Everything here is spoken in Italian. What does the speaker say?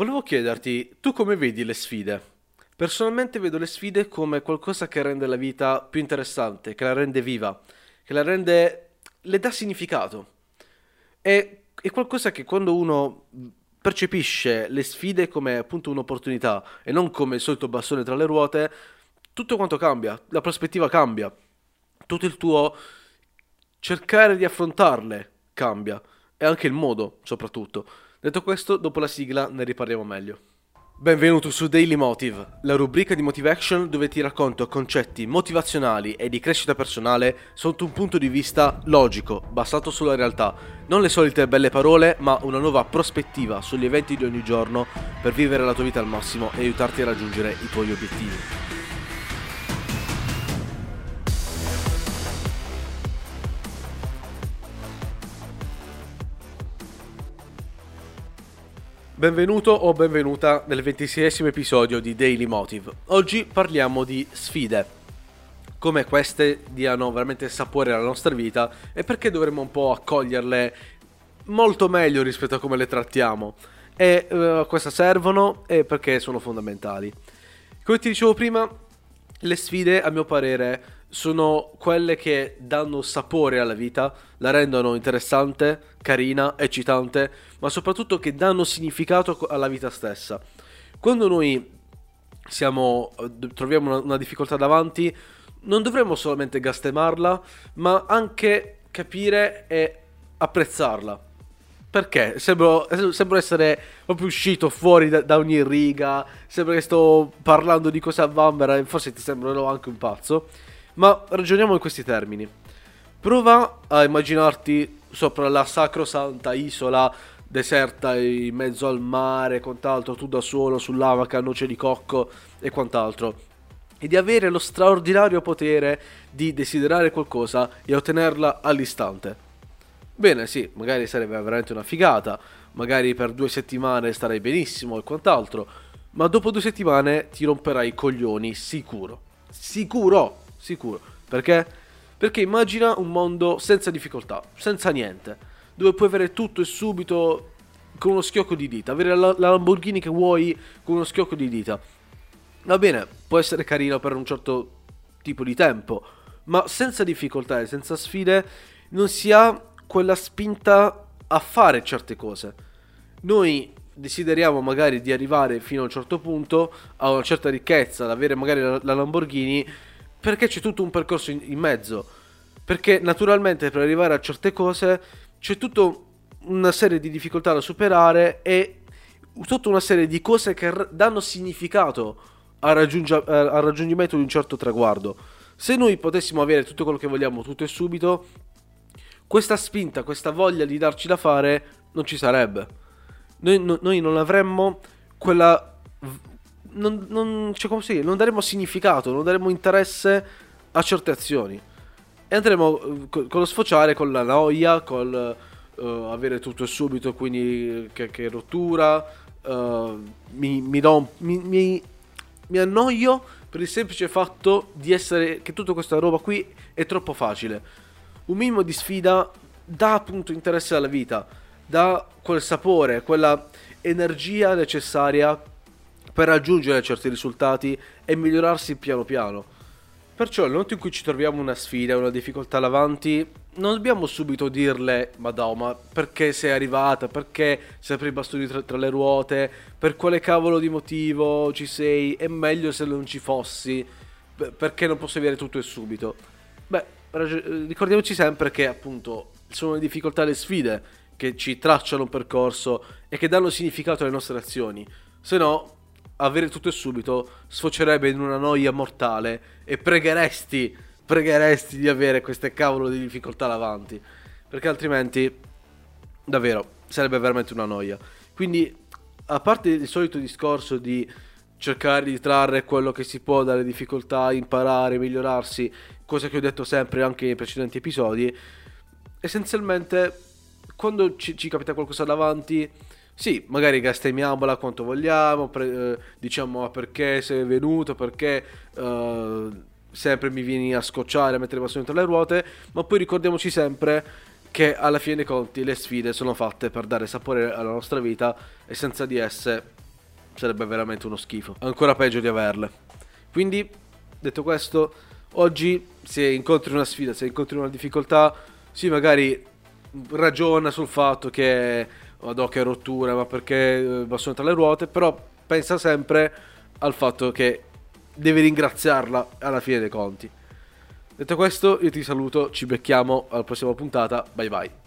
Volevo chiederti, tu come vedi le sfide? Personalmente vedo le sfide come qualcosa che rende la vita più interessante, che la rende viva, che la rende... le dà significato. È, è qualcosa che quando uno percepisce le sfide come appunto un'opportunità e non come il solito bastone tra le ruote, tutto quanto cambia, la prospettiva cambia, tutto il tuo cercare di affrontarle cambia e anche il modo soprattutto. Detto questo, dopo la sigla ne riparliamo meglio. Benvenuto su Daily Motive, la rubrica di Motive dove ti racconto concetti motivazionali e di crescita personale sotto un punto di vista logico, basato sulla realtà. Non le solite belle parole, ma una nuova prospettiva sugli eventi di ogni giorno per vivere la tua vita al massimo e aiutarti a raggiungere i tuoi obiettivi. Benvenuto o benvenuta nel ventiseiesimo episodio di Daily Motive. Oggi parliamo di sfide, come queste diano veramente sapore alla nostra vita e perché dovremmo un po' accoglierle molto meglio rispetto a come le trattiamo. E uh, a cosa servono e perché sono fondamentali. Come ti dicevo prima, le sfide a mio parere sono quelle che danno sapore alla vita, la rendono interessante, carina, eccitante, ma soprattutto che danno significato alla vita stessa. Quando noi siamo, troviamo una, una difficoltà davanti, non dovremmo solamente gastemarla, ma anche capire e apprezzarla. Perché? Sembro, sembro, essere proprio uscito fuori da, da, ogni riga. Sembra che sto parlando di cose a Vanvera. Forse ti sembrerò anche un pazzo. Ma ragioniamo in questi termini. Prova a immaginarti sopra la sacrosanta isola deserta in mezzo al mare e quant'altro, tu da solo sull'amaca, noce di cocco e quant'altro. E di avere lo straordinario potere di desiderare qualcosa e ottenerla all'istante. Bene, sì, magari sarebbe veramente una figata, magari per due settimane starai benissimo e quant'altro, ma dopo due settimane ti romperai i coglioni sicuro. Sicuro! Sicuro. Perché? Perché immagina un mondo senza difficoltà, senza niente, dove puoi avere tutto e subito con uno schiocco di dita, avere la, la Lamborghini che vuoi con uno schiocco di dita. Va bene, può essere carino per un certo tipo di tempo, ma senza difficoltà e senza sfide non si ha quella spinta a fare certe cose. Noi desideriamo magari di arrivare fino a un certo punto a una certa ricchezza, ad avere magari la Lamborghini perché c'è tutto un percorso in, in mezzo. Perché naturalmente per arrivare a certe cose c'è tutta una serie di difficoltà da superare e tutta una serie di cose che r- danno significato al, raggiungi- al raggiungimento di un certo traguardo. Se noi potessimo avere tutto quello che vogliamo tutto e subito, questa spinta, questa voglia di darci da fare non ci sarebbe. Noi, no, noi non avremmo quella non, non, cioè, dice, non daremo significato, non daremo interesse a certe azioni. E andremo eh, con, lo sfociare, con la noia, con uh, avere tutto subito, quindi che, che rottura. Uh, mi, mi, do, mi, mi, mi annoio per il semplice fatto di essere che tutta questa roba qui è troppo facile. Un minimo di sfida dà appunto interesse alla vita, dà quel sapore, quella energia necessaria per raggiungere certi risultati e migliorarsi piano piano. Perciò nel momento in cui ci troviamo una sfida, una difficoltà davanti, non dobbiamo subito dirle, ma no, ma perché sei arrivata, perché sei per i bastoni tra, tra, le ruote, per quale cavolo di motivo ci sei, è meglio se non ci fossi, perché non posso avere tutto e subito. Beh, ricordiamoci sempre che appunto sono le difficoltà e le sfide che ci tracciano un percorso e che danno significato alle nostre azioni. Se no, avere tutto e subito sfocerebbe in una noia mortale e pregheresti, pregheresti di avere queste cavolo di difficoltà davanti, perché altrimenti davvero sarebbe veramente una noia. Quindi, a parte il solito discorso di cercare di trarre quello che si può dalle difficoltà, imparare, migliorarsi, cosa che ho detto sempre anche nei precedenti episodi, essenzialmente quando ci, ci capita qualcosa davanti sì, magari gastemmiamola quanto vogliamo, pre- eh, diciamo perché sei venuto, perché eh, sempre mi vieni a scocciare, a mettere i bastoni tra le ruote, ma poi ricordiamoci sempre che alla fine dei conti le sfide sono fatte per dare sapore alla nostra vita e senza di esse sarebbe veramente uno schifo. Ancora peggio di averle. Quindi, detto questo, oggi se incontri una sfida, se incontri una difficoltà, sì, magari ragiona sul fatto che vado che rottura, ma perché eh, va su tra le ruote, però pensa sempre al fatto che devi ringraziarla alla fine dei conti. Detto questo, io ti saluto, ci becchiamo alla prossima puntata, bye bye.